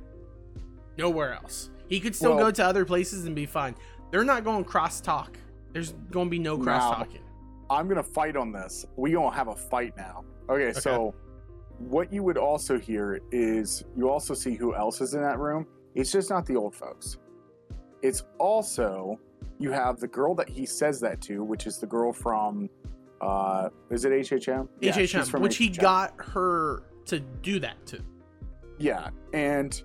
Nowhere else. He could still Well- go to other places and be fine. They're not going cross talk. There's going to be no cross talking. I'm gonna fight on this. We gonna have a fight now. Okay, so what you would also hear is you also see who else is in that room. It's just not the old folks. It's also you have the girl that he says that to, which is the girl from uh is it HHM? Yeah, she's from which he got her to do that to. Yeah, and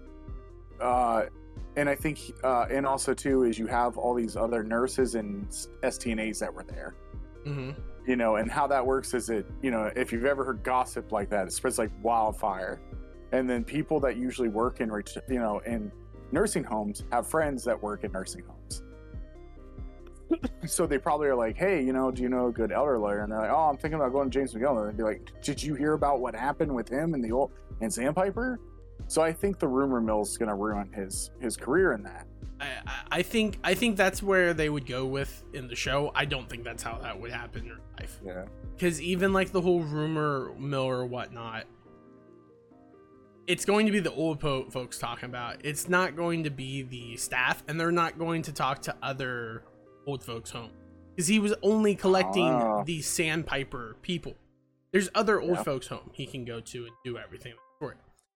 uh, and I think uh, and also too is you have all these other nurses and STNAs that were there. hmm You know, and how that works is it you know if you've ever heard gossip like that, it spreads like wildfire, and then people that usually work in you know in nursing homes have friends that work in nursing homes. so they probably are like, hey, you know, do you know a good elder lawyer? And they're like, oh, I'm thinking about going to James McGill. And they'd be like, did you hear about what happened with him and the old and Sandpiper? So I think the rumor mill's going to ruin his his career in that. I, I- think I think that's where they would go with in the show. I don't think that's how that would happen in real life. Yeah. Because even like the whole rumor mill or whatnot, it's going to be the old po- folks talking about. It's not going to be the staff, and they're not going to talk to other old folks home because he was only collecting Ah. the Sandpiper people. There's other old Yeah. folks home he can go to and do everything.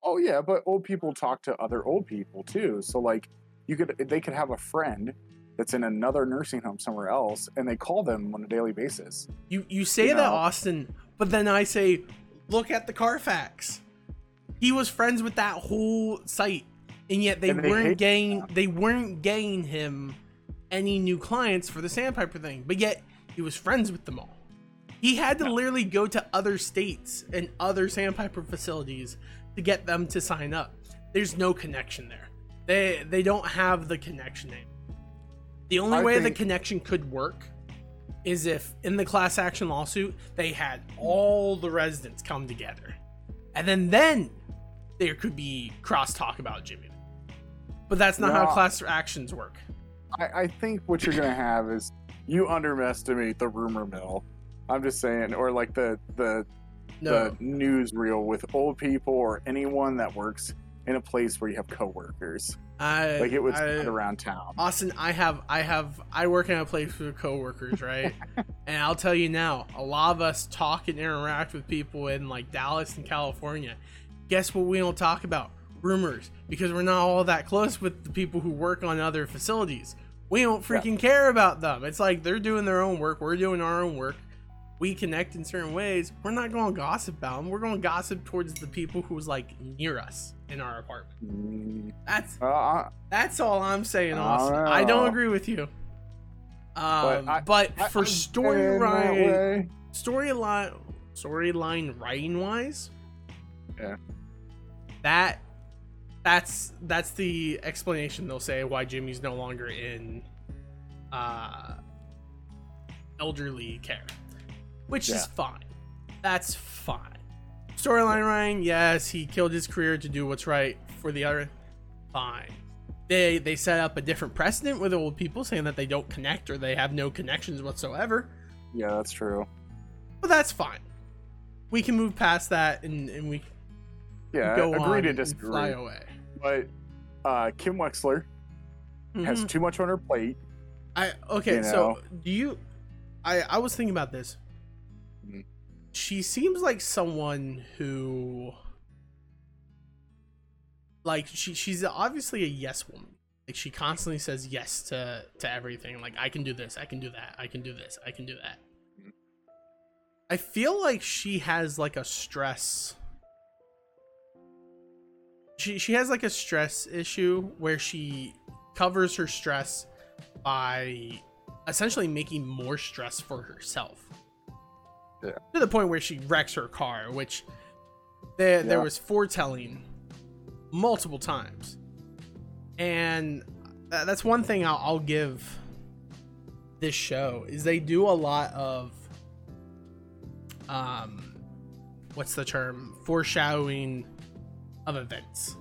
Oh yeah, but old people mm-hmm. talk to other old people too. So like you could they could have a friend that's in another nursing home somewhere else and they call them on a daily basis. You you say You that know? Austin, but then I say, look at the Carfax. He was friends with that whole site, and yet they, And they weren't getting they weren't getting him any new clients for the Sandpiper thing. But yet he was friends with them all. He had to literally go to other states and other Sandpiper facilities to get them to sign up. There's no connection there. They they don't have the connection name. The only I way the connection could work is if in the class action lawsuit they had all the residents come together. And then then there could be crosstalk about Jimmy. But that's not how class actions work. I, I think what you're gonna have is you underestimate the rumor mill. I'm just saying, or like the the No. the newsreel with old people or anyone that works in a place where you have coworkers. I Like it was I, around town. Austin, I have I have I work in a place with coworkers, right? and I'll tell you now, a lot of us talk and interact with people in like Dallas and California. Guess what we don't talk about? Rumors. Because we're not all that close with the people who work on other facilities. We don't freaking care about them. It's like they're doing their own work, we're doing our own work. We connect in certain ways. We're not going to gossip about them. We're going to gossip towards the people who's like near us in our apartment. That's uh, I- that's all I'm saying, I Austin. don't I don't agree with you. Um, but, I- I- for storyline, storyline, storyline writing wise, Yeah. that that's that's the explanation they'll say why Jimmy's no longer in uh elderly care, which is fine. That's fine. Storyline writing, yes, he killed his career to do what's right for the other. Fine. They they set up a different precedent with old people saying that they don't connect or they have no connections whatsoever. Yeah, that's true. But that's fine. We can move past that and, and we Yeah, go agree on to disagree. fly away. But uh, Kim Wexler has Mhm. too much on her plate. I okay, you so do you I I was thinking about this. She seems like someone who like she she's obviously a yes woman. Like she constantly says yes to to everything. Like I can do this, I can do that, I can do this, I can do that. I feel like she has like a stress she she has like a stress issue where she covers her stress by essentially making more stress for herself. Yeah. To the point where she wrecks her car, which there there was foretelling multiple times, and that's one thing I'll, I'll give this show is they do a lot of um what's the term? Foreshadowing of events.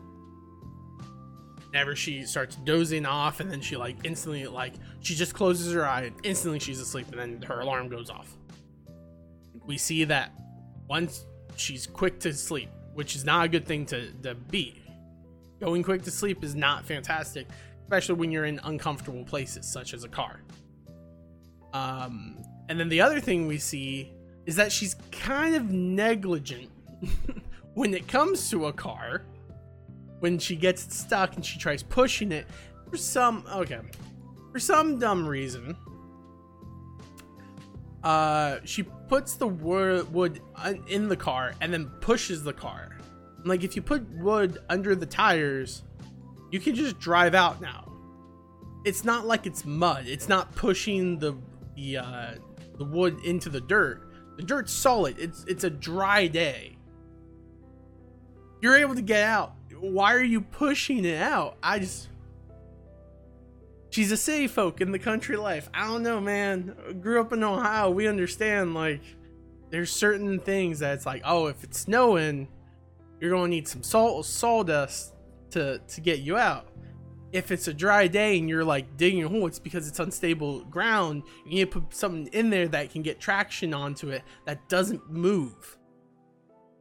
Whenever she starts dozing off and then she like instantly like she just closes her eye and instantly she's asleep and then her alarm goes off we see that once she's quick to sleep which is not a good thing to, to be. Going quick to sleep is not fantastic especially when you're in uncomfortable places such as a car. Um and then the other thing we see is that she's kind of negligent when it comes to a car when she gets stuck and she tries pushing it for some okay for some dumb reason uh she puts the wood in the car and then pushes the car. Like if you put wood under the tires you can just drive out now. It's not like it's mud. It's not pushing the the uh the wood into the dirt. The dirt's solid. It's it's a dry day. You're able to get out. Why are you pushing it out? I just she's a city folk in the country life. I don't know man. Grew up in ohio. We understand like there's certain things that it's like oh if it's snowing you're gonna need some salt sawdust to to get you out. If it's a dry day and you're like digging a hole it's because it's unstable ground. You need to put something in there that can get traction onto it that doesn't move.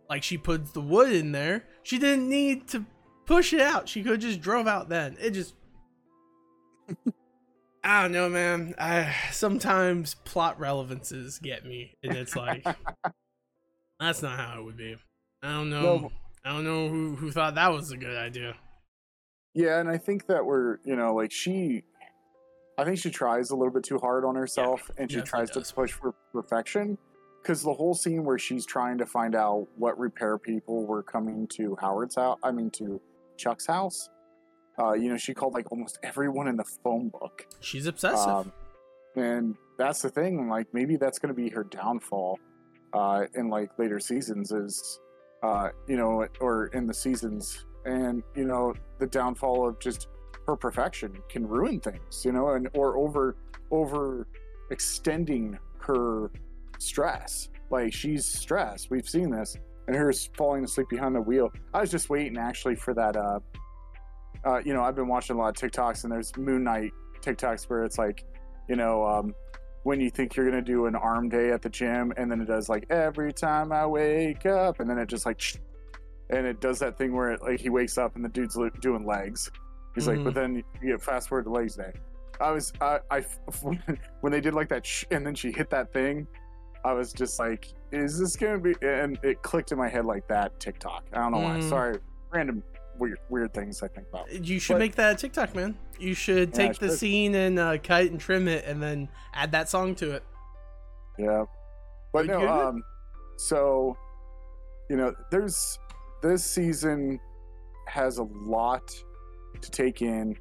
Like she puts the wood in there. She didn't need to push it out. She could just drove out then. It just i don't know man i sometimes plot relevances get me and it's like that's not how it would be i don't know No. i don't know who who thought that was a good idea Yeah, and I think that we're, you know, like she, I think she tries a little bit too hard on herself and she tries does. to push for perfection. Because the whole scene where she's trying to find out what repair people were coming to Howard's house, I mean, to Chuck's house, uh, you know, she called like almost everyone in the phone book. she's obsessive Um, and that's the thing, like, maybe that's going to be her downfall uh, in like later seasons, is, uh, you know, or in the seasons. And, you know, the downfall of just her perfection can ruin things, you know, and or over over extending her stress. Like she's stressed. We've seen this, and her falling asleep behind the wheel. I was just waiting actually for that. Uh, uh, you know, I've been watching a lot of TikToks, and there's Moon Knight TikToks where it's like, you know, um, when you think you're gonna do an arm day at the gym, and then it does like every time I wake up, and then it just like, and it does that thing where it, like he wakes up and the dude's li- doing legs. He's like, Mhm. but then you get fast forward to legs day. I was, I, I, when they did like that, sh- and then she hit that thing, I was just like, is this gonna be? And it clicked in my head like that TikTok. I don't know why. Mm. Sorry, random weird, weird things I think about. You should But- make that TikTok, man. You should Yeah, take the should. scene and uh, cut and trim it, and then add that song to it. Yeah. But We no, um so you know, there's this season has a lot to take in.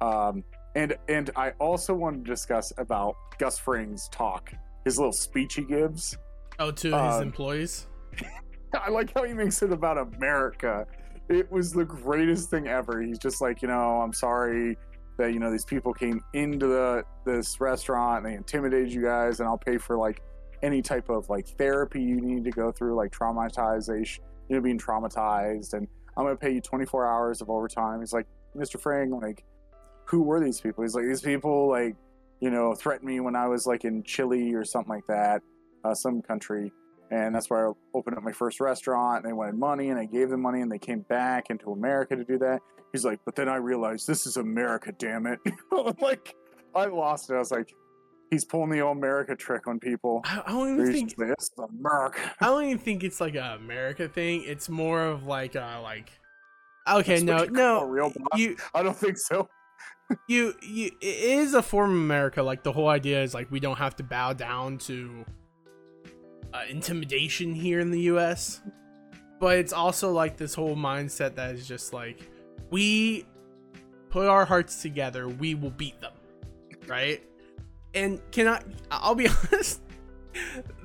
Um and and I also want to discuss about Gus Fring's talk, his little speech he gives. Oh, to his Um, employees. I like how he makes it about America. It was the greatest thing ever. He's just like, you know, I'm sorry that you know these people came into the this restaurant and they intimidated you guys, and I'll pay for like any type of like therapy you need to go through, like traumatization, you know, being traumatized, and I'm gonna pay you 24 hours of overtime. He's like, Mr. Frank, like, who were these people? He's like, these people like, you know, threatened me when I was like in Chile or something like that, uh, some country and that's where I opened up my first restaurant. And they wanted money, and I gave them money, and they came back into America to do that. He's like, but then I realized this is America, damn it! like, I lost it. I was like, he's pulling the old America trick on people. I, I don't even think like, this is America. I don't even think it's like a America thing. It's more of like a like. Okay, That's no, what you call a no. real boss? You I don't think so. you you it is a form of America. Like the whole idea is like we don't have to bow down to uh, intimidation here in the U.S. but it's also like this whole mindset that is just like we put our hearts together, we will beat them, right? And can I? I'll be honest.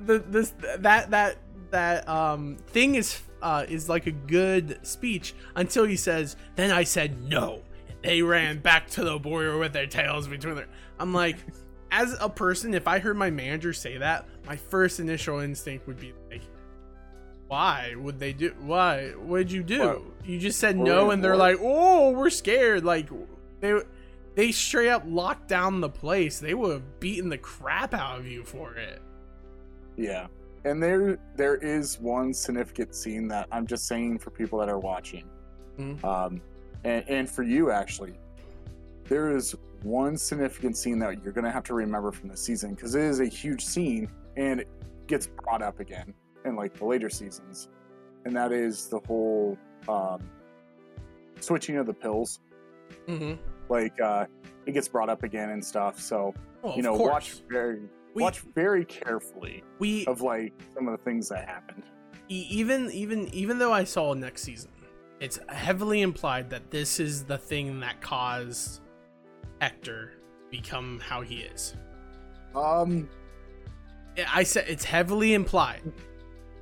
The this that that that um thing is uh is like a good speech until he says, "Then I said no." They ran back to the border with their tails between their. I'm like, as a person, if I heard my manager say that, my first initial instinct would be like, why would they do why what did you do you just said no and they're like oh we're scared like they they straight up locked down the place they would have beaten the crap out of you for it Yeah. And there there is one significant scene that I'm just saying for people that are watching. Mhm. Um and, and for you actually. There is one significant scene that you're gonna have to remember from the season because it is a huge scene and it gets brought up again in like the later seasons. And that is the whole um switching of the pills. mm-hmm. Like uh it gets brought up again and stuff. So, well, you know, watch very we, watch very carefully we of like some of the things that happened. even even even though i saw next season it's heavily implied that this is the thing that caused hector to become how he is Um, i said it's heavily implied.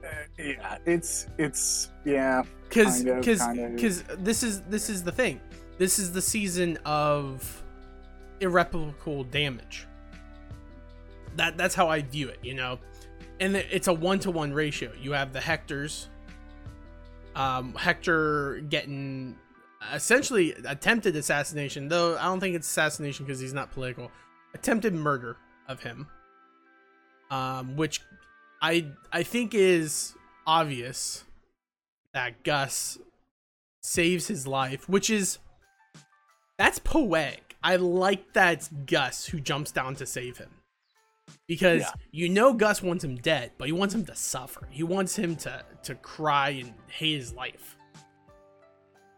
Uh, yeah, it's it's yeah, because because because this is this is the thing. This is the season of irreparable damage. That that's how i view it you know? And it's a one-to-one ratio. You have the hectors um hector getting essentially attempted assassination though i don't think it's assassination because he's not political. Attempted murder of him um which i i think is obvious that gus saves his life which is that's poetic. I like that it's gus who jumps down to save him. Because Yeah. you know gus wants him dead but he wants him to suffer. He wants him to to cry and hate his life.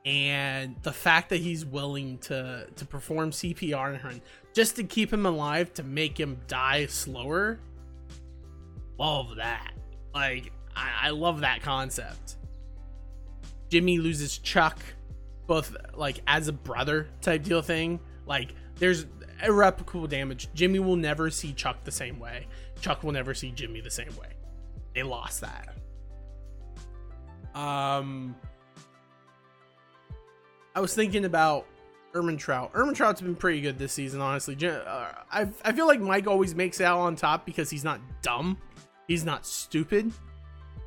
And the fact that he's willing to to perform cpr on him just to keep him alive to make him die slower love that. Like i, I love that concept. Jimmy loses chuck both like as a brother type deal thing. Like there's irreparable damage. Jimmy will never see chuck the same way. Chuck will never see jimmy the same way. They lost that. Um i was thinking about Ehrmantraut. Ermin Trout's been pretty good this season, honestly. Uh, I I feel like Mike always makes out on top because he's not dumb, he's not stupid.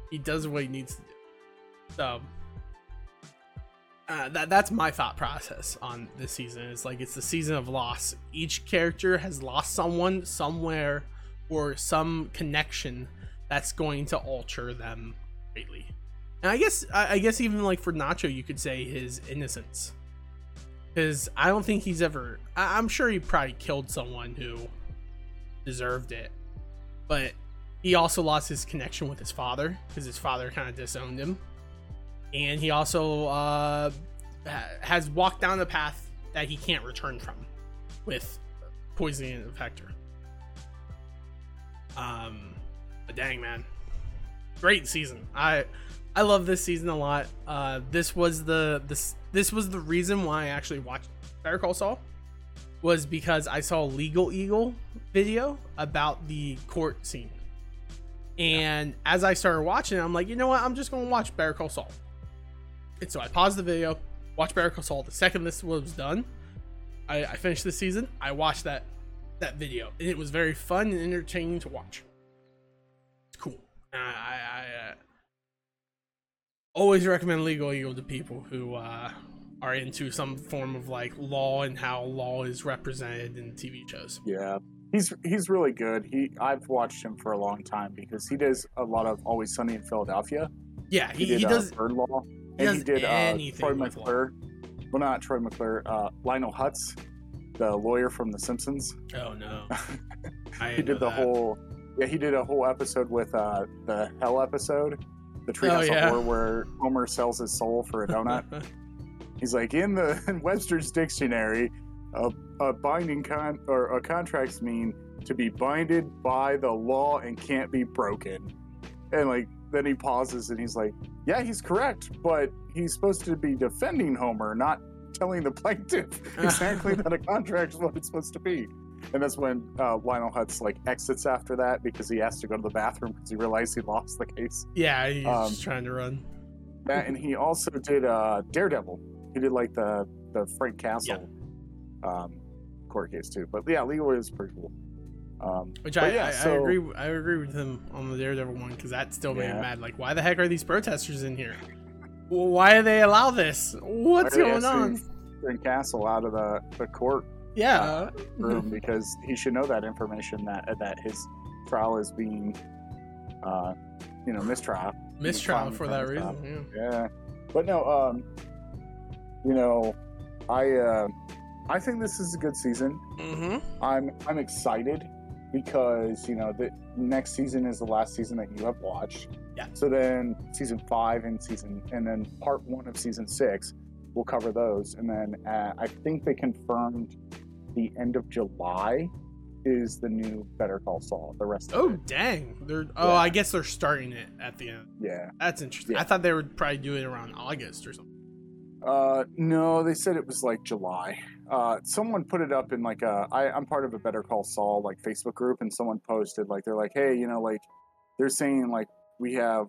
He does what he needs to do. So uh, that that's my thought process on this season. It's like it's the season of loss. Each character has lost someone somewhere or some connection that's going to alter them greatly. And I guess I, I guess even like for Nacho, you could say his innocence, because I don't think he's ever. I, I'm sure he probably killed someone who deserved it, but he also lost his connection with his father because his father kind of disowned him and he also uh, has walked down the path that he can't return from with poisoning of Hector. Um, but dang man, great season. I I love this season a lot. Uh, this was the this this was the reason why I actually watched Better Call Saul was because I saw a Legal Eagle video about the court scene. And as I started watching it, I'm like, you know what? I'm just going to watch Better Call Saul. And so I paused the video, watched Better Call Saul. The second this was done, I, I finished the season. I watched that that video, and it was very fun and entertaining to watch. It's cool. Uh, I, I uh, always recommend Legal Eagle to people who uh, are into some form of like law and how law is represented in TV shows. Yeah, he's he's really good. He I've watched him for a long time because he does a lot of Always Sunny in Philadelphia. Yeah, he, He, he, does. uh, Bird Law, he and he did uh, anything Troy. McClure. Well, not Troy McClure. Uh, Lionel Hutz, the lawyer from The Simpsons. Oh no, I he did the that. whole. Yeah, he did a whole episode with uh, the Hell episode, the Treehouse Oh, yeah. of Horror, where Homer sells his soul for a donut. He's like, in the in Webster's dictionary, a, a binding con or a contracts mean to be binded by the law and can't be broken. And like then he pauses and he's like, "Yeah, he's correct, but he's supposed to be defending Homer, not telling the plaintiff exactly that a contract is what it's supposed to be." And that's when uh, Lionel Hutz like exits after that because he has to go to the bathroom because he realized he lost the case. Yeah, he's Um, just trying to run. That and he also did uh, Daredevil. He did like the the Frank Castle um, court case too. But yeah, Leroy is pretty cool. Um, Which I, yeah, I, so- I agree. I agree with him on the Daredevil one because that still made him Yeah. mad. Like, why the heck are these protesters in here? Well, why do they allow this? What's going on? actually Castle out of the, the court Yeah, room because he should know that information that that his trial is being, uh, you know, mistrial. mistrial for that that reason. Yeah, but no, um, you know, I uh, I think this is a good season. Mm-hmm. I'm I'm excited because you know the next season is the last season that you have watched. Yeah. So then season five and season and then part one of season six, we'll cover those, and then uh, I think they confirmed the end of July is the new Better Call Saul. The rest of Oh it, dang! They're oh, Yeah. I guess they're starting it at the end. yeah. That's interesting. Yeah. I thought they would probably do it around August or something. Uh, no, they said it was like July. Uh, someone put it up in like a. I, I'm part of a Better Call Saul like Facebook group, and someone posted like they're like, hey, you know, like they're saying like we have,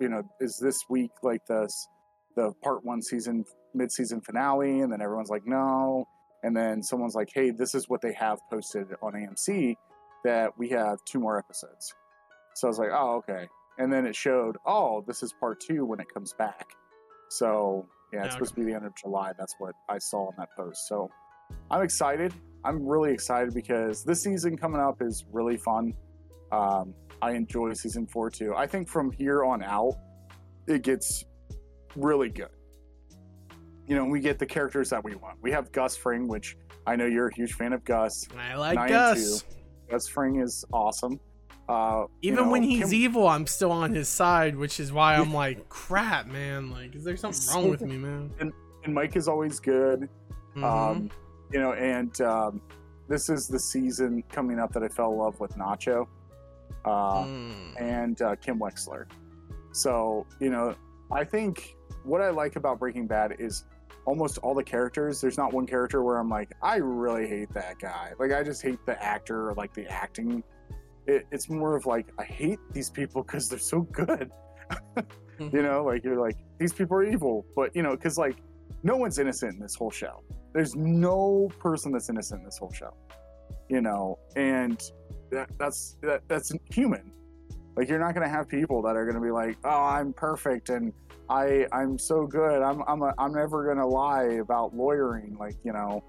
you know, is this week like this the part one season mid season finale, and then everyone's like, no, and then someone's like, hey, this is what they have posted on AMC that we have two more episodes. So I was like, oh, okay, and then it showed, oh, this is part two when it comes back. So yeah, it's supposed to be the end of July. That's what I saw in that post. So I'm excited. I'm really excited because this season coming up is really fun. Um, I enjoy season four too. I think from here on out, it gets really good. You know, we get the characters that we want. We have Gus Fring, which I know you're a huge fan of Gus. I like Gus. Gus Fring is awesome. Uh, you Even know, when he's Kim- evil, I'm still on his side, which is why I'm like, crap, man. Like, is there something wrong with me, man? and Mike is always good. Mhm. Um, you know, and um, this is the season coming up that I fell in love with Nacho uh, Mm. and uh, Kim Wexler. So, you know, I think what I like about Breaking Bad is almost all the characters. There's not one character where I'm like, I really hate that guy. Like, I just hate the actor or like the acting. It, it's more of like, I hate these people because they're so good. you mm-hmm. know, like, you're like, these people are evil. But, you know, because like, no one's innocent in this whole show. There's no person that's innocent in this whole show, you know, and that, that's that, that's human. Like you're not gonna have people that are gonna be like, "Oh, I'm perfect and I I'm so good. I'm I'm a, I'm never gonna lie about lawyering." Like you know,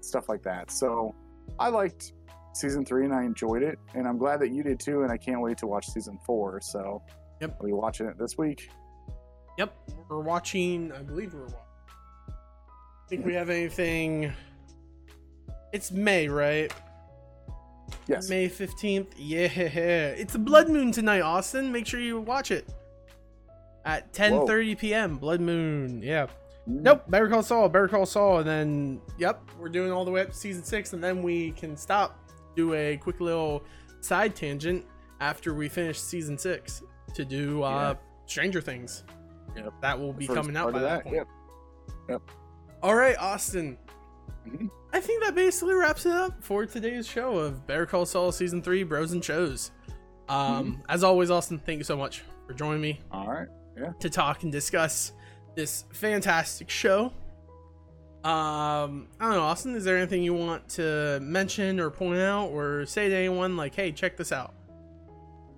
stuff like that. So I liked season three and I enjoyed it, and I'm glad that you did too. And I can't wait to watch season four. So Yep. I'll be watching it this week. Yep, we're watching. I believe we're watching. I Think we have anything? It's May, right? Yes. May fifteenth. Yeah, it's a blood moon tonight, Austin. Make sure you watch it at 10:30 p.m. Blood moon. Yeah. Mm. Nope. Better Call Saul. Better Call Saul. And then, yep, we're doing all the way up to season six, and then we can stop, do a quick little side tangent after we finish season six to do uh, Stranger Things. Yep. That will be coming out by of that, point. Yep. All right, Austin. Mhm. I think that basically wraps it up for today's show of Better Call Saul season three, Bros and Shows. Um, as always, Austin, thank you so much for joining me All right. Yeah. To talk and discuss this fantastic show. Um, I don't know, Austin. Is there anything you want to mention or point out or say to anyone like, "Hey, check this out"?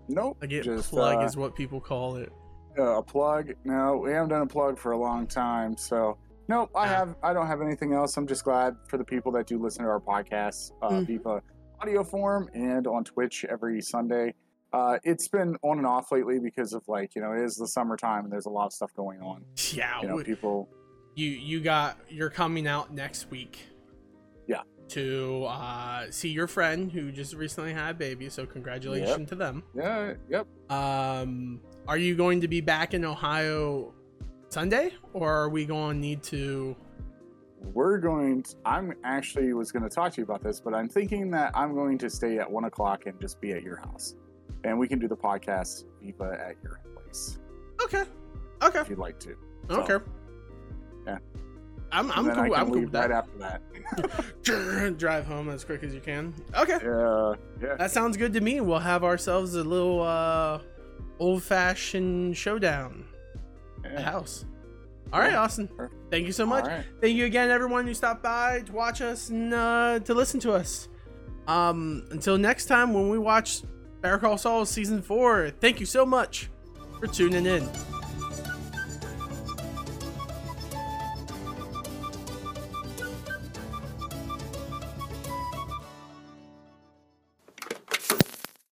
Nope. Like, it just, plug uh, is what people call it. uh, a plug. No, we haven't done a plug for a long time. So nope, I Ah. have. I don't have anything else. I'm just glad for the people that do listen to our podcast, uh, Mm. Viva audio form and on Twitch every Sunday. Uh, it's been on and off lately because of like you know it is the summertime and there's a lot of stuff going on. Yeah, You know, we- people. You you got you're coming out next week Yeah. to uh see your friend who just recently had a baby so congratulations to them Yeah. Yep. um are you going to be back in ohio sunday or are we going to need to We're going. To, I'm actually was going to talk to you about this, but I'm thinking that I'm going to stay at one o'clock and just be at your house, and we can do the podcast Viva at your place. place Okay. Okay. if you'd like to. Okay. Yeah. I'm I'm cool. I'm cool with right that. after that. Drive home as quick as you can. Okay. yeah, yeah. That sounds good to me. We'll have ourselves a little uh old fashioned showdown at the house. All right, Yeah. Austin. Perfect. Thank you so much. Right. Thank you again, everyone who stopped by to watch us and uh, to listen to us. Um, until next time when we watch Better Call Saul season four. Thank you so much for tuning in.